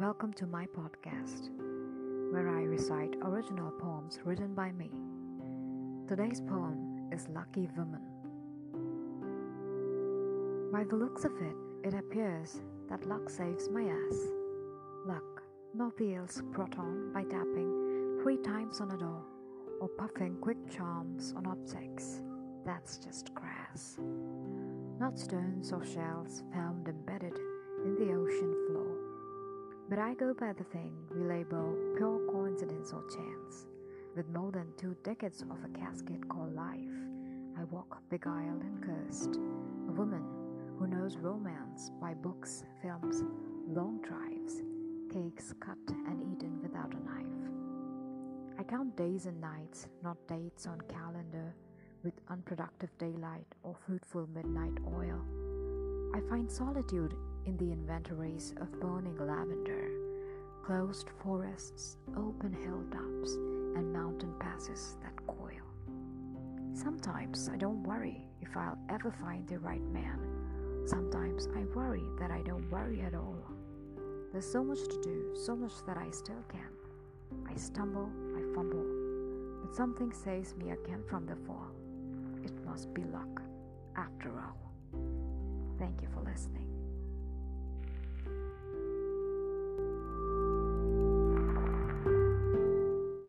welcome to my podcast, where I recite original poems written by me. Today's poem is Lucky Woman. By the looks of it, it appears that luck saves my ass. Luck, nobody else brought on by tapping three times on a door or puffing quick charms on objects. That's just grass. Not stones or shells found embedded in the. But I go by the thing we label pure coincidence or chance. With more than two decades of a casket called life, I walk beguiled and cursed. A woman who knows romance by books, films, long drives, cakes cut and eaten without a knife. I count days and nights, not dates on calendar, with unproductive daylight or fruitful midnight oil. I find solitude in the inventories of burning lavender, closed forests, open hilltops, and mountain passes that coil. Sometimes I don't worry if I'll ever find the right man. Sometimes I worry that I don't worry at all. There's so much to do, so much that I still can. I stumble, I fumble, but something saves me again from the fall. It must be luck, after all. Thank you for listening.